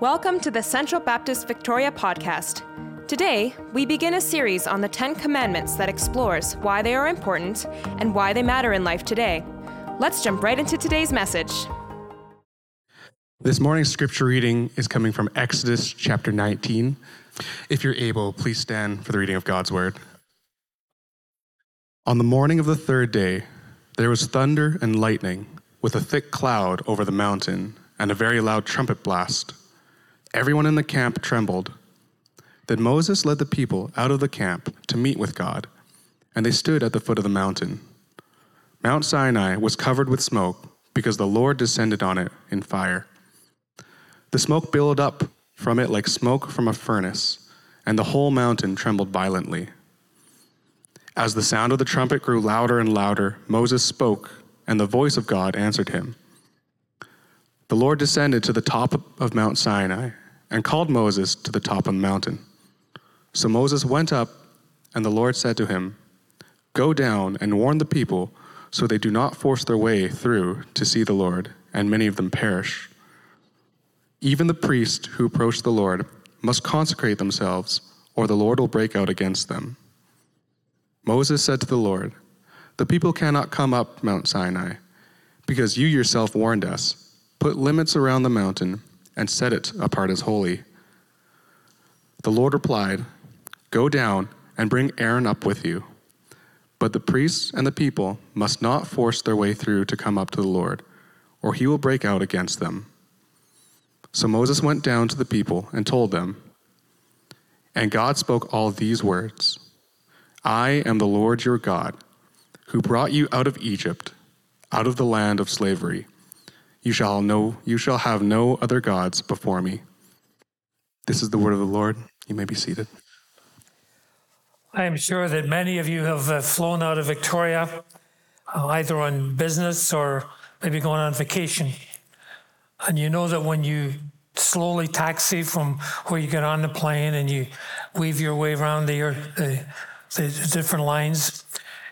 Welcome to the Central Baptist Victoria podcast. Today, we begin a series on the Ten Commandments that explores why they are important and why they matter in life today. Let's jump right into today's message. This morning's scripture reading is coming from Exodus chapter 19. If you're able, please stand for the reading of God's word. On the morning of the third day, there was thunder and lightning, with a thick cloud over the mountain, and a very loud trumpet blast. Everyone in the camp trembled. Then Moses led the people out of the camp to meet with God, and they stood at the foot of the mountain. Mount Sinai was covered with smoke because the Lord descended on it in fire. The smoke billowed up from it like smoke from a furnace, and the whole mountain trembled violently. As the sound of the trumpet grew louder and louder, Moses spoke, and the voice of God answered him. The Lord descended to the top of Mount Sinai and called Moses to the top of the mountain. So Moses went up, and the Lord said to him, Go down and warn the people so they do not force their way through to see the Lord, and many of them perish. Even the priests who approach the Lord must consecrate themselves, or the Lord will break out against them. Moses said to the Lord, The people cannot come up Mount Sinai, because you yourself warned us. Put limits around the mountain and set it apart as holy. The Lord replied, Go down and bring Aaron up with you. But the priests and the people must not force their way through to come up to the Lord, or he will break out against them. So Moses went down to the people and told them, And God spoke all these words I am the Lord your God, who brought you out of Egypt, out of the land of slavery. You shall know you shall have no other gods before me. This is the word of the Lord. You may be seated. I am sure that many of you have uh, flown out of Victoria, uh, either on business or maybe going on vacation. And you know that when you slowly taxi from where you get on the plane and you weave your way around the, the, the different lines,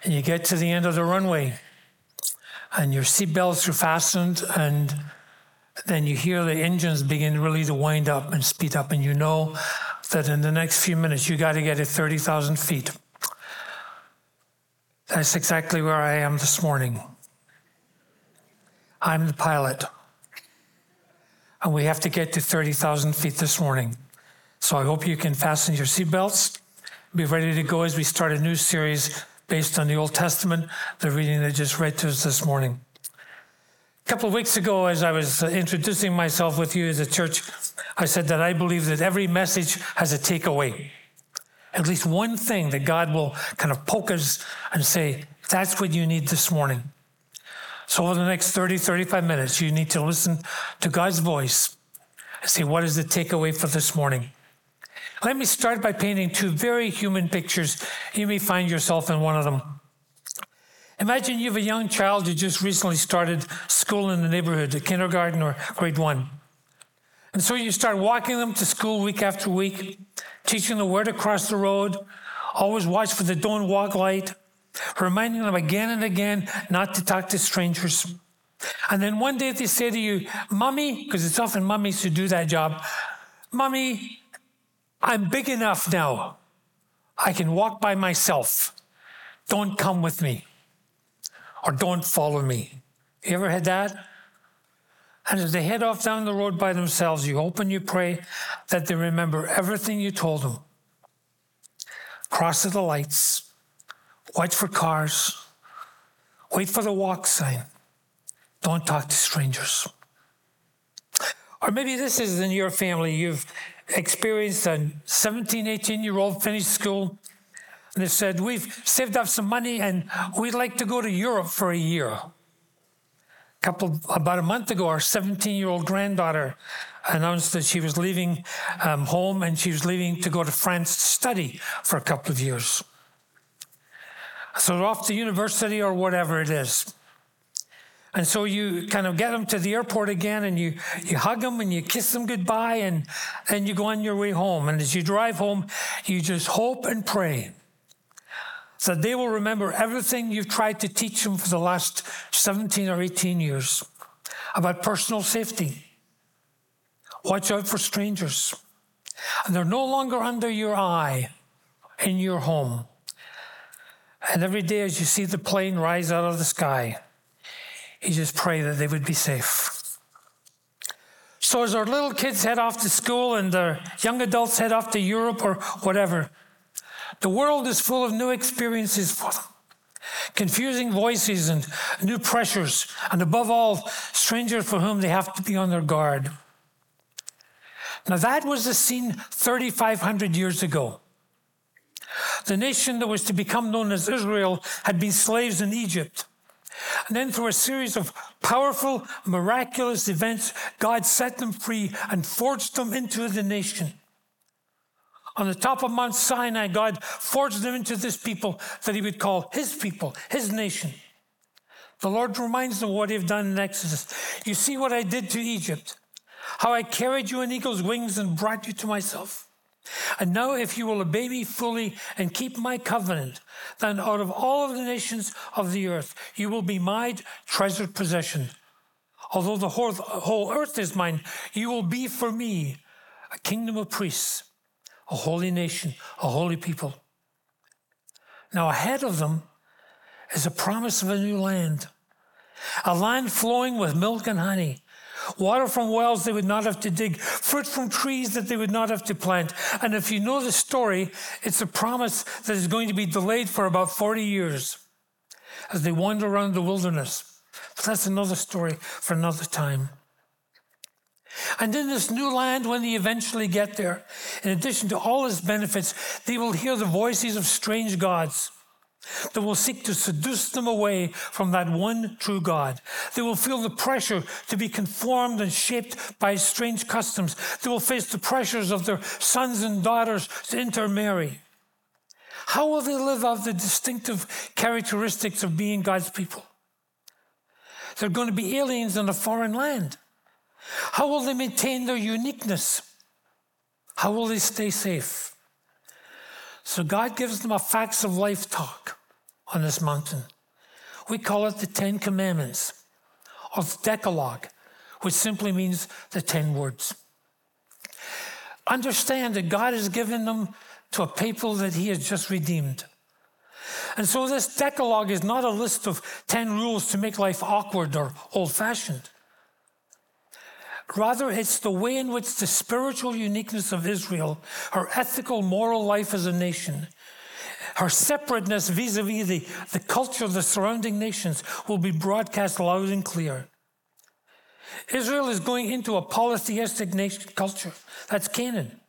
and you get to the end of the runway, and your seatbelts are fastened, and then you hear the engines begin really to wind up and speed up, and you know that in the next few minutes you got to get at 30,000 feet. That's exactly where I am this morning. I'm the pilot. And we have to get to 30,000 feet this morning. So I hope you can fasten your seatbelts, be ready to go as we start a new series based on the Old Testament, the reading they just read to us this morning. A couple of weeks ago, as I was uh, introducing myself with you as a church, I said that I believe that every message has a takeaway. At least one thing that God will kind of poke us and say, that's what you need this morning. So, over the next 30, 35 minutes, you need to listen to God's voice and say, what is the takeaway for this morning? Let me start by painting two very human pictures. You may find yourself in one of them. Imagine you have a young child who just recently started school in the neighborhood, a kindergarten or grade one. And so you start walking them to school week after week, teaching them where to cross the road, always watch for the don't walk light, reminding them again and again not to talk to strangers. And then one day they say to you, Mommy, because it's often mummies who do that job, Mommy, I'm big enough now. I can walk by myself. Don't come with me or don't follow me. You ever had that? And as they head off down the road by themselves, you hope and you pray that they remember everything you told them. Cross at the lights, watch for cars, wait for the walk sign, don't talk to strangers. Or maybe this is in your family. You've experienced a 17, 18 year old finished school and they said, We've saved up some money and we'd like to go to Europe for a year. A couple about a month ago, our 17 year old granddaughter announced that she was leaving um, home and she was leaving to go to France to study for a couple of years. So off to university or whatever it is. And so you kind of get them to the airport again and you, you hug them and you kiss them goodbye and then you go on your way home. And as you drive home, you just hope and pray so they will remember everything you've tried to teach them for the last 17 or 18 years about personal safety, Watch out for strangers. And they're no longer under your eye in your home. And every day as you see the plane rise out of the sky, you just pray that they would be safe. So as our little kids head off to school and our young adults head off to Europe or whatever, the world is full of new experiences for them. Confusing voices and new pressures, and above all, strangers for whom they have to be on their guard. Now, that was the scene 3,500 years ago. The nation that was to become known as Israel had been slaves in Egypt. And then, through a series of powerful, miraculous events, God set them free and forged them into the nation. On the top of Mount Sinai, God forged them into this people that He would call His people, His nation. The Lord reminds them what He've done in Exodus. You see what I did to Egypt, how I carried you on eagle's wings and brought you to myself. And now, if you will obey me fully and keep my covenant, then out of all of the nations of the earth, you will be my treasured possession. Although the whole, earth is mine, you will be for me a kingdom of priests, a holy nation, a holy people. Now, ahead of them is a promise of a new land, a land flowing with milk and honey Water from wells they would not have to dig, fruit from trees that they would not have to plant. And if you know the story, it's a promise that is going to be delayed for about 40 years as they wander around the wilderness. But that's another story for another time. And in this new land, when they eventually get there, in addition to all its benefits, they will hear the voices of strange gods that will seek to seduce them away from that one true God. They will feel the pressure to be conformed and shaped by strange customs. They will face the pressures of their sons and daughters to intermarry. How will they live out the distinctive characteristics of being God's people? They're going to be aliens in a foreign land. How will they maintain their uniqueness? How will they stay safe? So God gives them a facts of life talk on this mountain. We call it the Ten Commandments or the Decalogue, which simply means the ten words. Understand that God has given them to a people that He has just redeemed. And so this Decalogue is not a list of 10 rules to make life awkward or old fashioned. Rather, it's the way in which the spiritual uniqueness of Israel, her ethical, moral life as a nation, her separateness vis a vis the, culture of the surrounding nations will be broadcast loud and clear. Israel is going into a polytheistic nation culture. That's Canaan.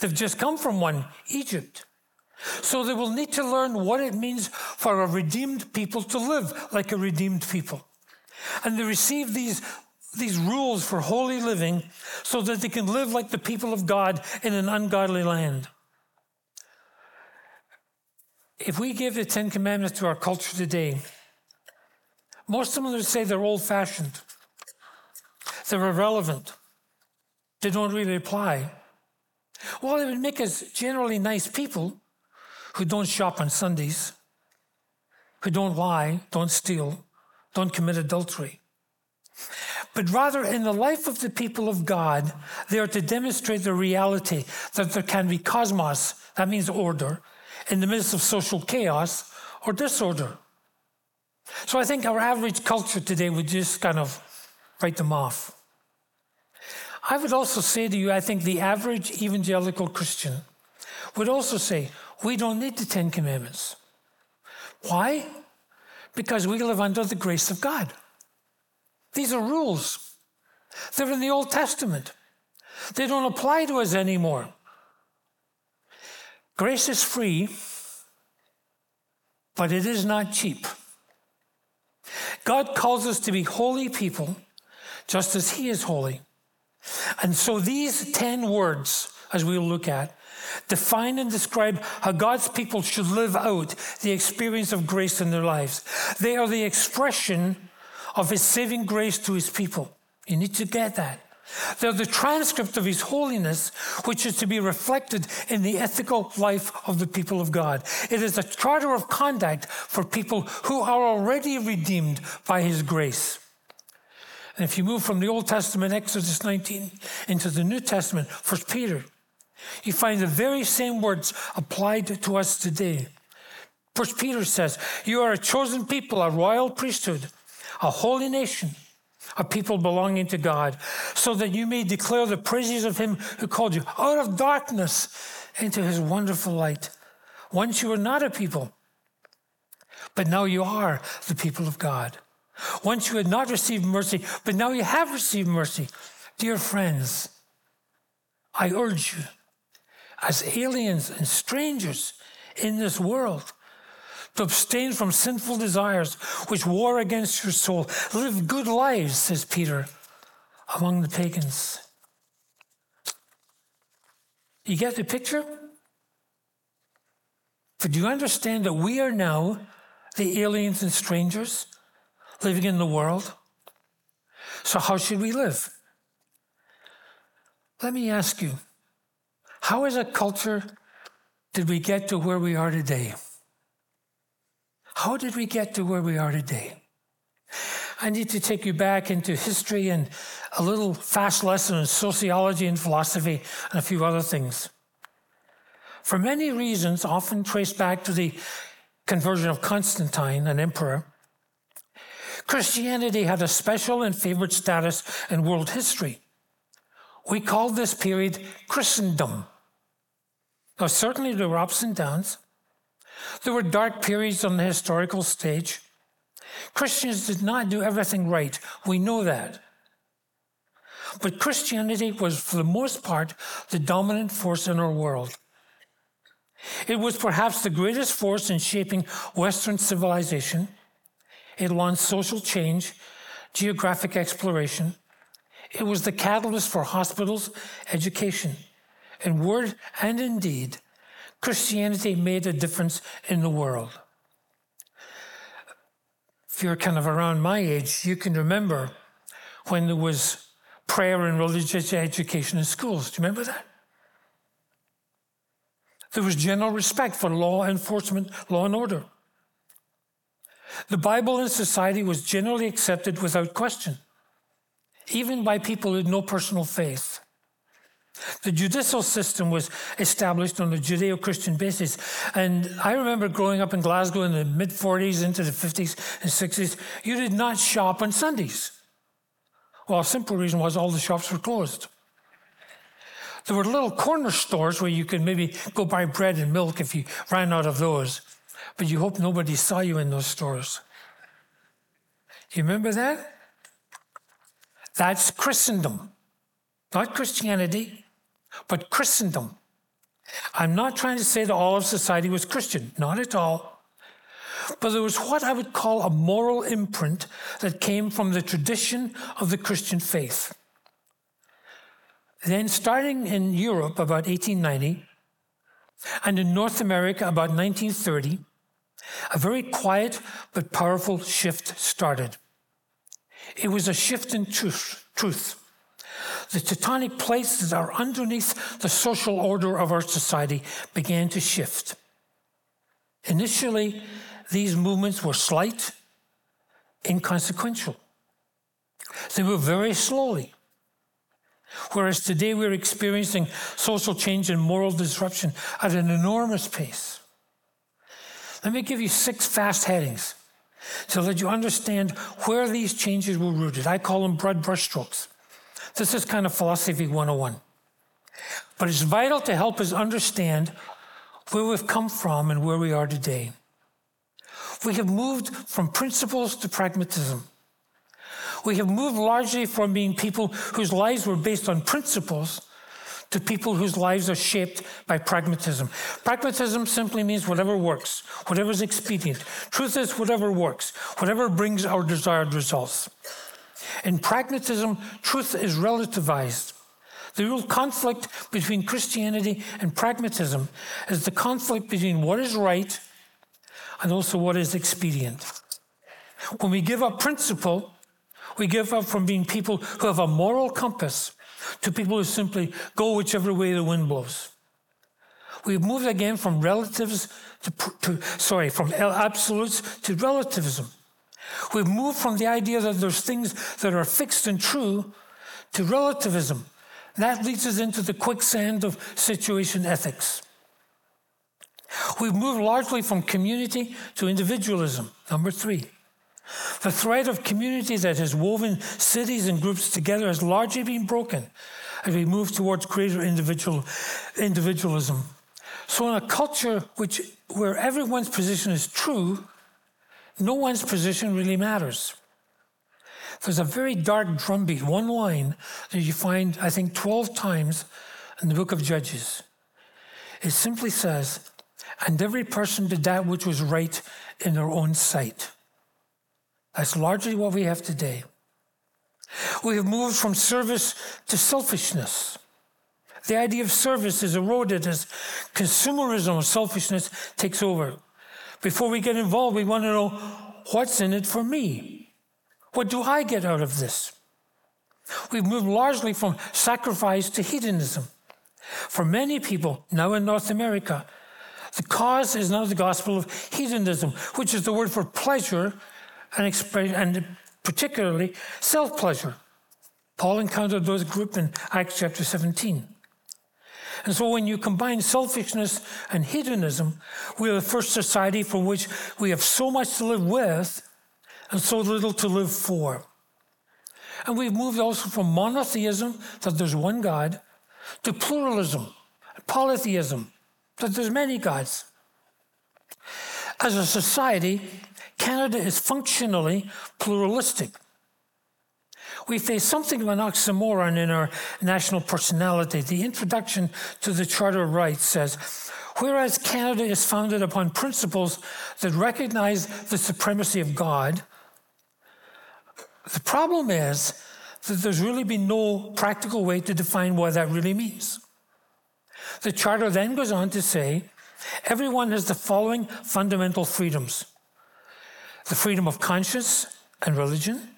They've just come from one, Egypt. So they will need to learn what it means for a redeemed people to live like a redeemed people. And they receive these these rules for holy living so that they can live like the people of God in an ungodly land. If we give the Ten Commandments to our culture today, most of them would say they're old fashioned, they're irrelevant, they don't really apply. Well, it would make us generally nice people who don't shop on Sundays, who don't lie, don't steal, don't commit adultery but rather in the life of the people of God, they are to demonstrate the reality that there can be cosmos, that means order, in the midst of social chaos or disorder. So I think our average culture today would just kind of write them off. I would also say to you, I think the average evangelical Christian would also say, we don't need the Ten Commandments. Why? Because we live under the grace of God. These are rules. They're in the Old Testament. They don't apply to us anymore. Grace is free, but it is not cheap. God calls us to be holy people, just as He is holy. And so these 10 words, as we'll look at, define and describe how God's people should live out the experience of grace in their lives. They are the expression of his saving grace to his people. You need to get that. They're the transcript of his holiness, which is to be reflected in the ethical life of the people of God. It is a charter of conduct for people who are already redeemed by his grace. And if you move from the Old Testament, Exodus 19, into the New Testament, First Peter, you find the very same words applied to us today. First Peter says, You are a chosen people, a royal priesthood, a holy nation, a people belonging to God, so that you may declare the praises of him who called you out of darkness into his wonderful light. Once you were not a people, but now you are the people of God. Once you had not received mercy, but now you have received mercy. Dear friends, I urge you, as aliens and strangers in this world, to abstain from sinful desires which war against your soul. Live good lives, says Peter, among the pagans. You get the picture? But do you understand that we are now the aliens and strangers living in the world? So, how should we live? Let me ask you how, as a culture, did we get to where we are today? How did we get to where we are today? I need to take you back into history and a little fast lesson in sociology and philosophy and a few other things. For many reasons, often traced back to the conversion of Constantine, an emperor, Christianity had a special and favored status in world history. We call this period Christendom. Now, certainly there were ups and downs, there were dark periods on the historical stage. Christians did not do everything right. We know that. But Christianity was, for the most part, the dominant force in our world. It was perhaps the greatest force in shaping Western civilization. It launched social change, geographic exploration. It was the catalyst for hospitals, education. In word and in deed, Christianity made a difference in the world. If you're kind of around my age, you can remember when there was prayer and religious education in schools. Do you remember that? There was general respect for law enforcement, law and order. The Bible in society was generally accepted without question, even by people who had no personal faith. The judicial system was established on a Judeo Christian basis. And I remember growing up in Glasgow in the mid 40s into the 50s and 60s, you did not shop on Sundays. Well, a simple reason was all the shops were closed. There were little corner stores where you could maybe go buy bread and milk if you ran out of those, but you hope nobody saw you in those stores. You remember that? That's Christendom, not Christianity but Christendom. I'm not trying to say that all of society was Christian, not at all. But there was what I would call a moral imprint that came from the tradition of the Christian faith. Then, starting in Europe about 1890, and in North America about 1930, a very quiet but powerful shift started. It was a shift in truth. truth the tectonic plates that are underneath the social order of our society began to shift. Initially, these movements were slight, inconsequential. They moved very slowly. Whereas today we're experiencing social change and moral disruption at an enormous pace. Let me give you six fast headings so that you understand where these changes were rooted. I call them broad brushstrokes. This is kind of philosophy 101. But it's vital to help us understand where we've come from and where we are today. We have moved from principles to pragmatism. We have moved largely from being people whose lives were based on principles to people whose lives are shaped by pragmatism. Pragmatism simply means whatever works, whatever is expedient. Truth is whatever works, whatever brings our desired results. In pragmatism, truth is relativized. The real conflict between Christianity and pragmatism is the conflict between what is right and also what is expedient. When we give up principle, we give up from being people who have a moral compass to people who simply go whichever way the wind blows. We've moved again from relatives to, to sorry, from absolutes to relativism. We've moved from the idea that there's things that are fixed and true to relativism. That leads us into the quicksand of situation ethics. We've moved largely from community to individualism. Number three. The thread of community that has woven cities and groups together has largely been broken as we move towards greater individual, individualism. So, in a culture which, where everyone's position is true, no one's position really matters. There's a very dark drumbeat, one line that you find, I think, 12 times in the book of Judges. It simply says, And every person did that which was right in their own sight. That's largely what we have today. We have moved from service to selfishness. The idea of service is eroded as consumerism or selfishness takes over. Before we get involved, we want to know what's in it for me? What do I get out of this? We've moved largely from sacrifice to hedonism. For many people now in North America, the cause is now the gospel of hedonism, which is the word for pleasure and, and particularly self pleasure. Paul encountered those group in Acts chapter 17. And so when you combine selfishness and hedonism, we are the first society from which we have so much to live with and so little to live for. And we've moved also from monotheism, that there's one God, to pluralism, polytheism, that there's many gods. As a society, Canada is functionally pluralistic. We face something of an oxymoron in our national personality. The introduction to the Charter of Rights says, whereas Canada is founded upon principles that recognize the supremacy of God, the problem is that there's really been no practical way to define what that really means. The Charter then goes on to say everyone has the following fundamental freedoms the freedom of conscience and religion,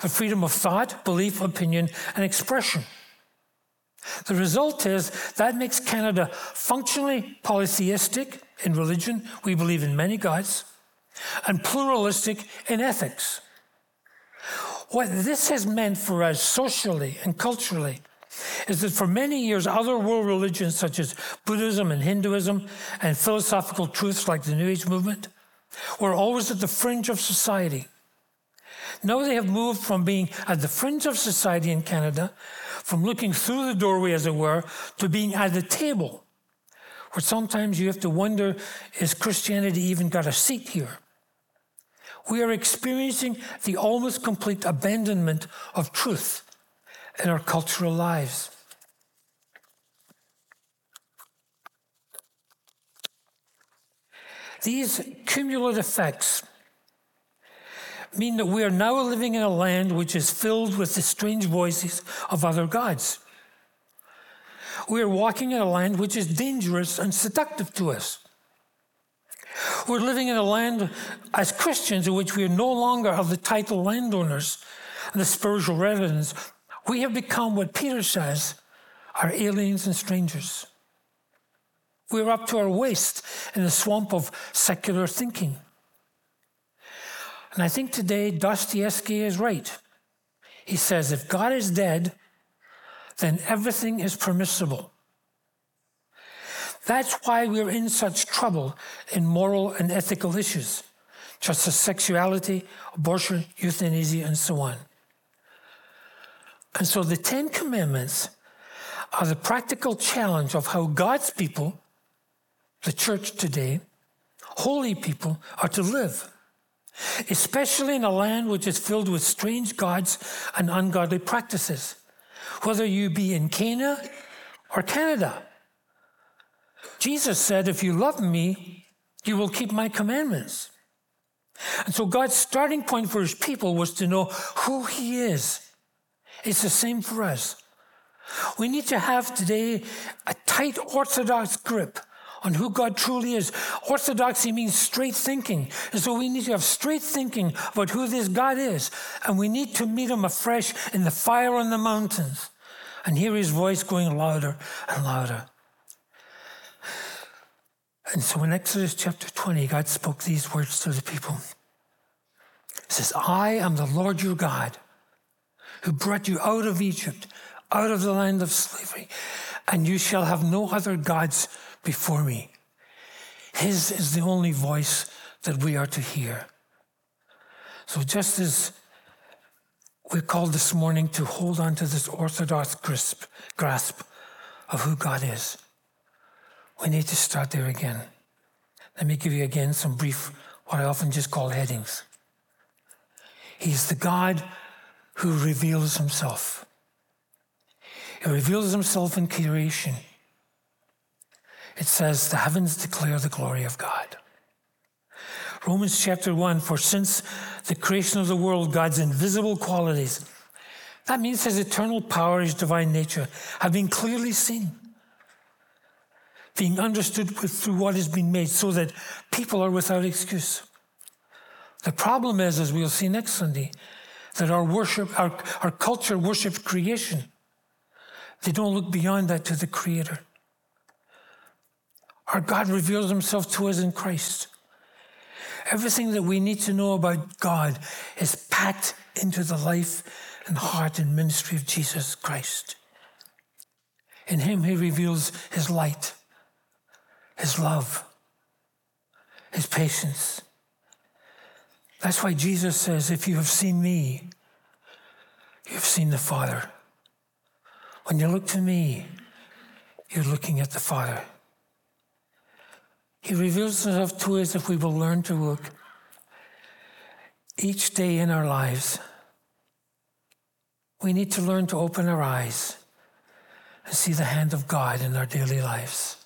the freedom of thought, belief, opinion, and expression. The result is that makes Canada functionally polytheistic in religion, we believe in many gods, and pluralistic in ethics. What this has meant for us socially and culturally is that for many years, other world religions such as Buddhism and Hinduism and philosophical truths like the New Age movement were always at the fringe of society. Now they have moved from being at the fringe of society in Canada, from looking through the doorway, as it were, to being at the table, where sometimes you have to wonder is Christianity even got a seat here? We are experiencing the almost complete abandonment of truth in our cultural lives. These cumulative effects mean that we are now living in a land which is filled with the strange voices of other gods. We are walking in a land which is dangerous and seductive to us. We're living in a land as Christians in which we are no longer of the title landowners and the spiritual residents. We have become what Peter says are aliens and strangers. We're up to our waist in the swamp of secular thinking. And I think today Dostoevsky is right. He says, if God is dead, then everything is permissible. That's why we're in such trouble in moral and ethical issues, such as sexuality, abortion, euthanasia, and so on. And so the Ten Commandments are the practical challenge of how God's people, the church today, holy people, are to live especially in a land which is filled with strange gods and ungodly practices, whether you be in Canaan or Canada. Jesus said, If you love me, you will keep my commandments. And so God's starting point for his people was to know who he is. It's the same for us. We need to have today a tight orthodox grip on who God truly is. Orthodoxy means straight thinking. And so we need to have straight thinking about who this God is. And we need to meet him afresh in the fire on the mountains and hear his voice going louder and louder. And so in Exodus chapter 20, God spoke these words to the people He says, I am the Lord your God who brought you out of Egypt, out of the land of slavery, and you shall have no other gods before me. His is the only voice that we are to hear. So just as we're called this morning to hold on to this orthodox grasp, grasp of who God is, we need to start there again. Let me give you again some brief, what I often just call headings. He's the God who reveals himself. He reveals himself in creation. It says, The heavens declare the glory of God. Romans chapter 1 For since the creation of the world, God's invisible qualities, that means his eternal power, his divine nature, have been clearly seen, being understood through what has been made, so that people are without excuse. The problem is, as we'll see next Sunday, that our worship, our, our culture worships creation. They don't look beyond that to the Creator. Our God reveals himself to us in Christ. Everything that we need to know about God is packed into the life and heart and ministry of Jesus Christ. In him, he reveals his light, his love, his patience. That's why Jesus says, If you have seen me, you've seen the Father. When you look to me, you're looking at the Father. He reveals himself to us if we will learn to look each day in our lives. We need to learn to open our eyes and see the hand of God in our daily lives.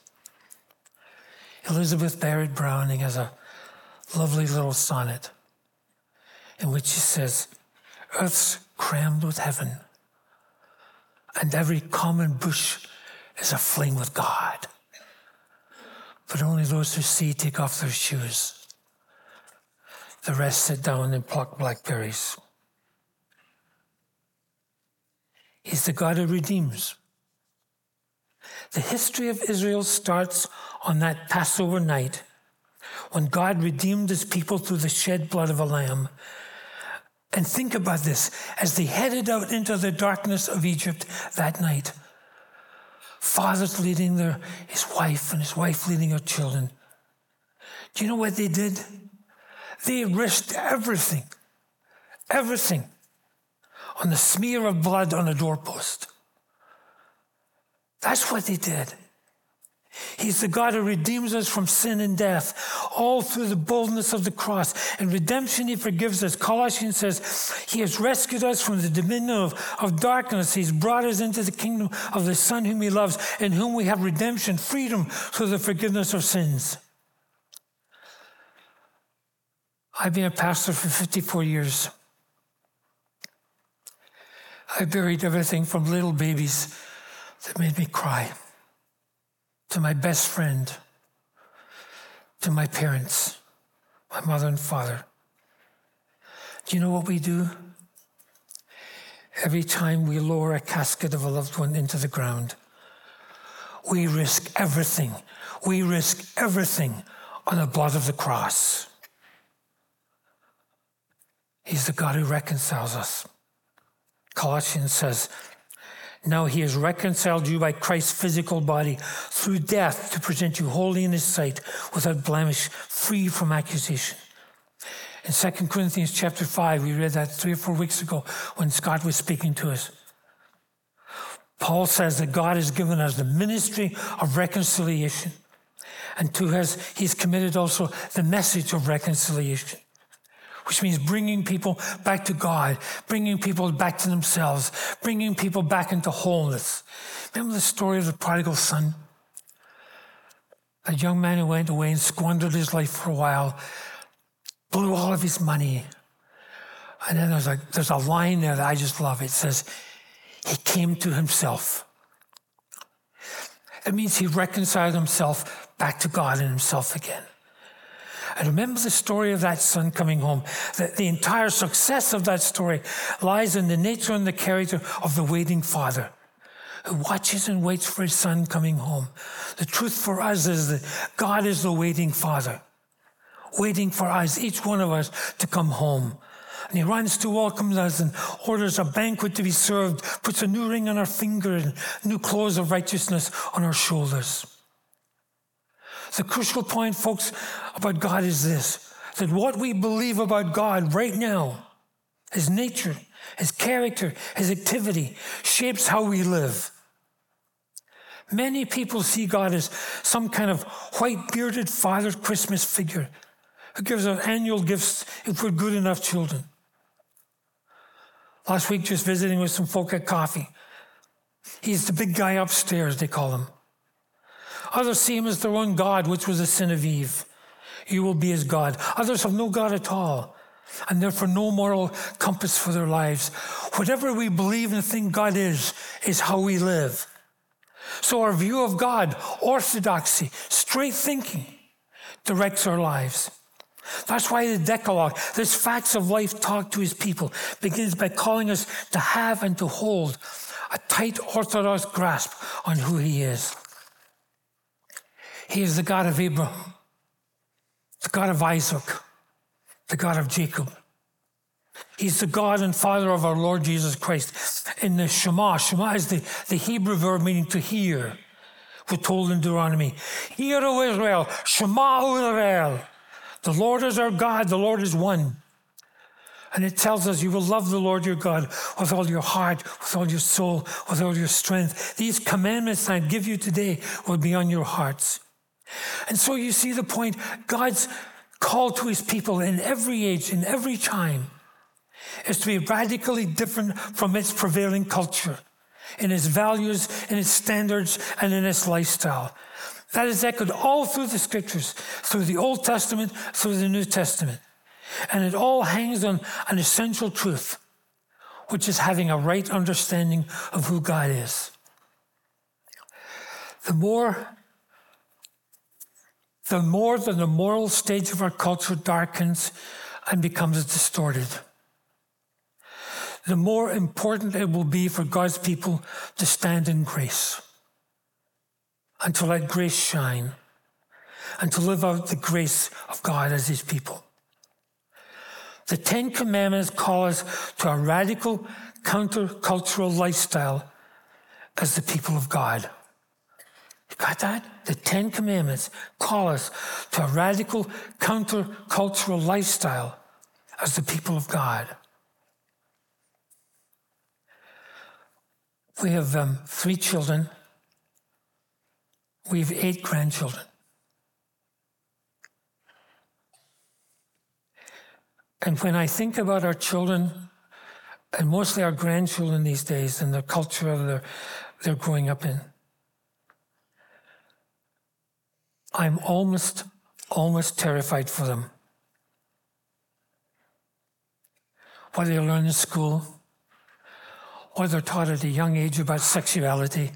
Elizabeth Barrett Browning has a lovely little sonnet in which she says, Earth's crammed with heaven, and every common bush is aflame with God but only those who see take off their shoes. The rest sit down and pluck blackberries. He's the God who redeems. The history of Israel starts on that Passover night when God redeemed his people through the shed blood of a lamb. And think about this as they headed out into the darkness of Egypt that night fathers leading their, his wife and his wife leading her children. Do you know what they did? They risked everything, everything on the smear of blood on a doorpost. That's what they did. He's the God who redeems us from sin and death, all through the boldness of the cross. And redemption, He forgives us. Colossians says, He has rescued us from the dominion of, of darkness. He's brought us into the kingdom of the Son whom He loves, in whom we have redemption, freedom through the forgiveness of sins. I've been a pastor for 54 years. I buried everything from little babies that made me cry to my best friend, to my parents, my mother and father. Do you know what we do? Every time we lower a casket of a loved one into the ground, we risk everything. We risk everything on the blood of the cross. He's the God who reconciles us. Colossians says, now he has reconciled you by Christ's physical body through death to present you holy in his sight, without blemish, free from accusation. In 2 Corinthians chapter 5, we read that three or four weeks ago when Scott was speaking to us. Paul says that God has given us the ministry of reconciliation, and to us, he's committed also the message of reconciliation which means bringing people back to God, bringing people back to themselves, bringing people back into wholeness. Remember the story of the prodigal son? A young man who went away and squandered his life for a while, blew all of his money. And then there's a, there's a line there that I just love. It says, He came to himself. It means he reconciled himself back to God and himself again. And remember the story of that son coming home. The, the entire success of that story lies in the nature and the character of the waiting father who watches and waits for his son coming home. The truth for us is that God is the waiting father, waiting for us, each one of us, to come home. And he runs to welcome us and orders a banquet to be served, puts a new ring on our finger and new clothes of righteousness on our shoulders. The crucial point, folks, about God is this that what we believe about God right now, his nature, his character, his activity, shapes how we live. Many people see God as some kind of white bearded Father Christmas figure who gives us annual gifts if we're good enough children. Last week, just visiting with some folk at coffee. He's the big guy upstairs, they call him. Others see him as their own God, which was a sin of Eve. You will be as God. Others have no God at all, and therefore no moral compass for their lives. Whatever we believe and think God is, is how we live. So our view of God, orthodoxy, straight thinking, directs our lives. That's why the Decalogue, this facts of life talk to his people, begins by calling us to have and to hold a tight orthodox grasp on who he is. He is the God of Abraham, the God of Isaac, the God of Jacob. He's the God and Father of our Lord Jesus Christ. In the Shema, Shema is the, the Hebrew verb meaning to hear. We're told in Deuteronomy, Hear, O Israel, Shema, O Israel. The Lord is our God, the Lord is one. And it tells us you will love the Lord your God with all your heart, with all your soul, with all your strength. These commandments I give you today will be on your hearts. And so you see the point God's call to his people in every age, in every time, is to be radically different from its prevailing culture in its values, in its standards, and in its lifestyle. That is echoed all through the scriptures, through the Old Testament, through the New Testament. And it all hangs on an essential truth, which is having a right understanding of who God is. The more the more that the moral stage of our culture darkens and becomes distorted, the more important it will be for God's people to stand in grace and to let grace shine and to live out the grace of God as his people. The Ten Commandments call us to a radical countercultural lifestyle as the people of God. Got that? The Ten Commandments call us to a radical countercultural lifestyle as the people of God. We have um, three children. We have eight grandchildren. And when I think about our children, and mostly our grandchildren these days, and the culture they're growing up in, I'm almost, almost terrified for them. What they learn in school, what they're taught at a young age about sexuality,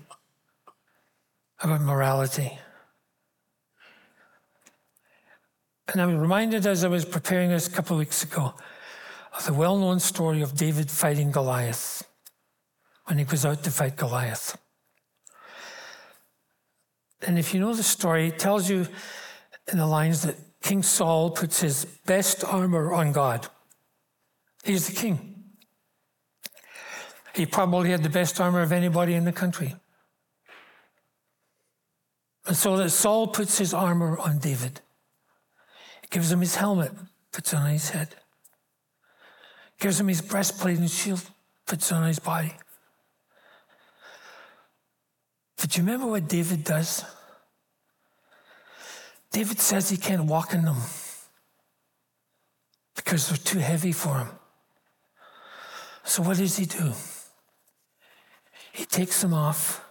about morality. And I was reminded as I was preparing this a couple of weeks ago of the well known story of David fighting Goliath when he was out to fight Goliath. And if you know the story, it tells you in the lines that King Saul puts his best armor on God. He's the king. He probably had the best armor of anybody in the country. And so that Saul puts his armor on David. Gives him his helmet, puts it on his head. Gives him his breastplate and shield, puts it on his body. But you remember what David does? David says he can't walk in them because they're too heavy for him. So what does he do? He takes them off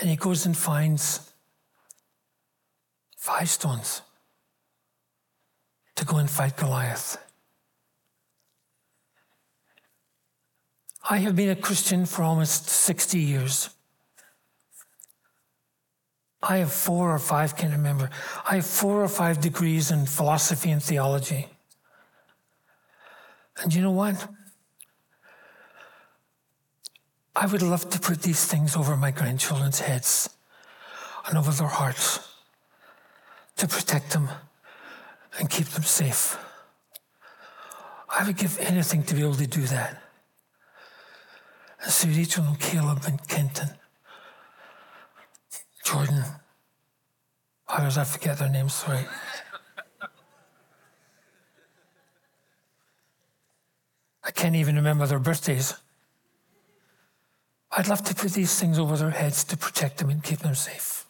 and he goes and finds five stones to go and fight Goliath. I have been a Christian for almost 60 years. I have four or five, can't remember. I have four or five degrees in philosophy and theology. And you know what? I would love to put these things over my grandchildren's heads and over their hearts to protect them and keep them safe. I would give anything to be able to do that. And so each them, Caleb and Kenton, others, I forget their names, sorry. I can't even remember their birthdays. I'd love to put these things over their heads to protect them and keep them safe.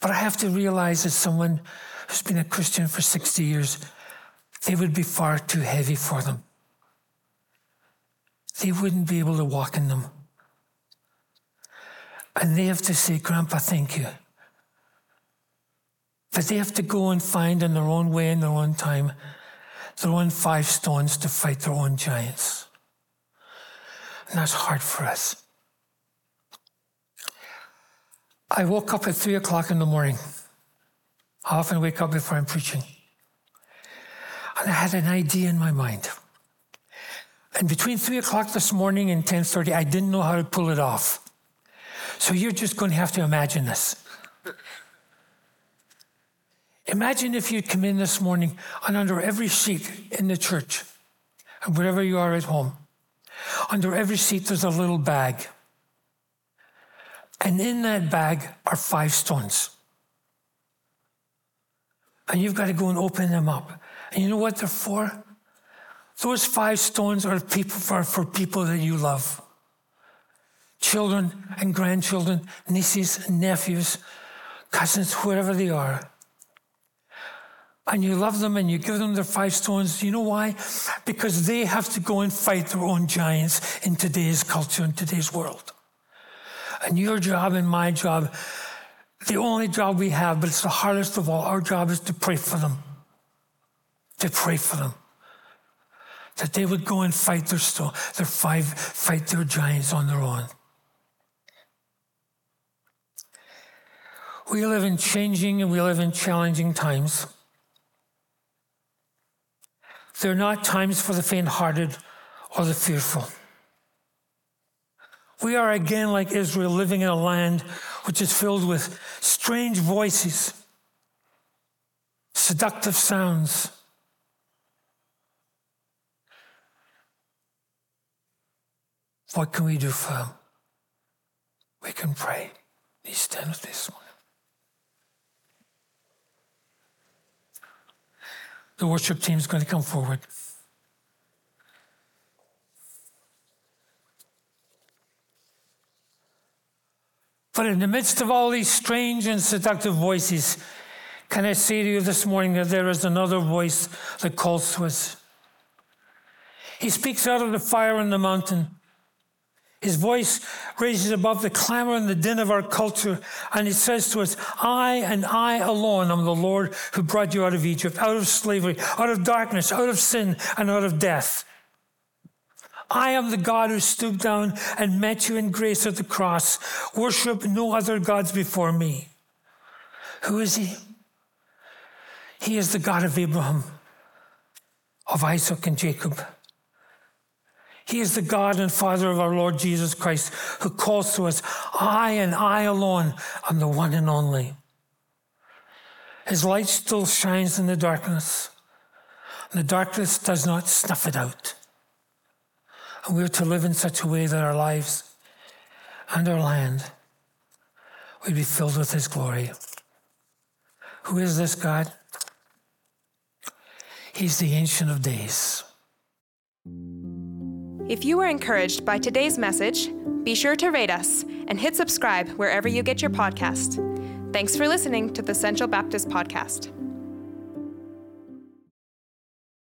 But I have to realize as someone who's been a Christian for 60 years, they would be far too heavy for them. They wouldn't be able to walk in them. And they have to say, Grandpa, thank you. But they have to go and find in their own way, in their own time, their own five stones to fight their own giants. And that's hard for us. I woke up at three o'clock in the morning. I often wake up before I'm preaching. And I had an idea in my mind. And between three o'clock this morning and 10:30, I didn't know how to pull it off. So you're just going to have to imagine this. Imagine if you'd come in this morning and under every seat in the church, and wherever you are at home, under every seat there's a little bag. And in that bag are five stones. And you've got to go and open them up. And you know what they're for? Those five stones are people for, for people that you love. Children and grandchildren, nieces and nephews, cousins, whoever they are and you love them and you give them their five stones. You know why? Because they have to go and fight their own giants in today's culture, in today's world. And your job and my job, the only job we have, but it's the hardest of all, our job is to pray for them. To pray for them. That they would go and fight their stone, their five, fight their giants on their own. We live in changing and we live in challenging times. They're not times for the faint hearted or the fearful. We are again like Israel, living in a land which is filled with strange voices, seductive sounds. What can we do for them? We can pray. Please stand with this one. The worship team is going to come forward. But in the midst of all these strange and seductive voices, can I say to you this morning that there is another voice that calls to us? He speaks out of the fire on the mountain. His voice raises above the clamor and the din of our culture, and he says to us, I and I alone am the Lord who brought you out of Egypt, out of slavery, out of darkness, out of sin, and out of death. I am the God who stooped down and met you in grace at the cross. Worship no other gods before me. Who is he? He is the God of Abraham, of Isaac, and Jacob. He is the God and Father of our Lord Jesus Christ, who calls to us, I and I alone am the one and only. His light still shines in the darkness, and the darkness does not snuff it out. And we're to live in such a way that our lives and our land will be filled with His glory. Who is this God? He's the Ancient of Days. If you were encouraged by today's message, be sure to rate us and hit subscribe wherever you get your podcast. Thanks for listening to the Central Baptist Podcast.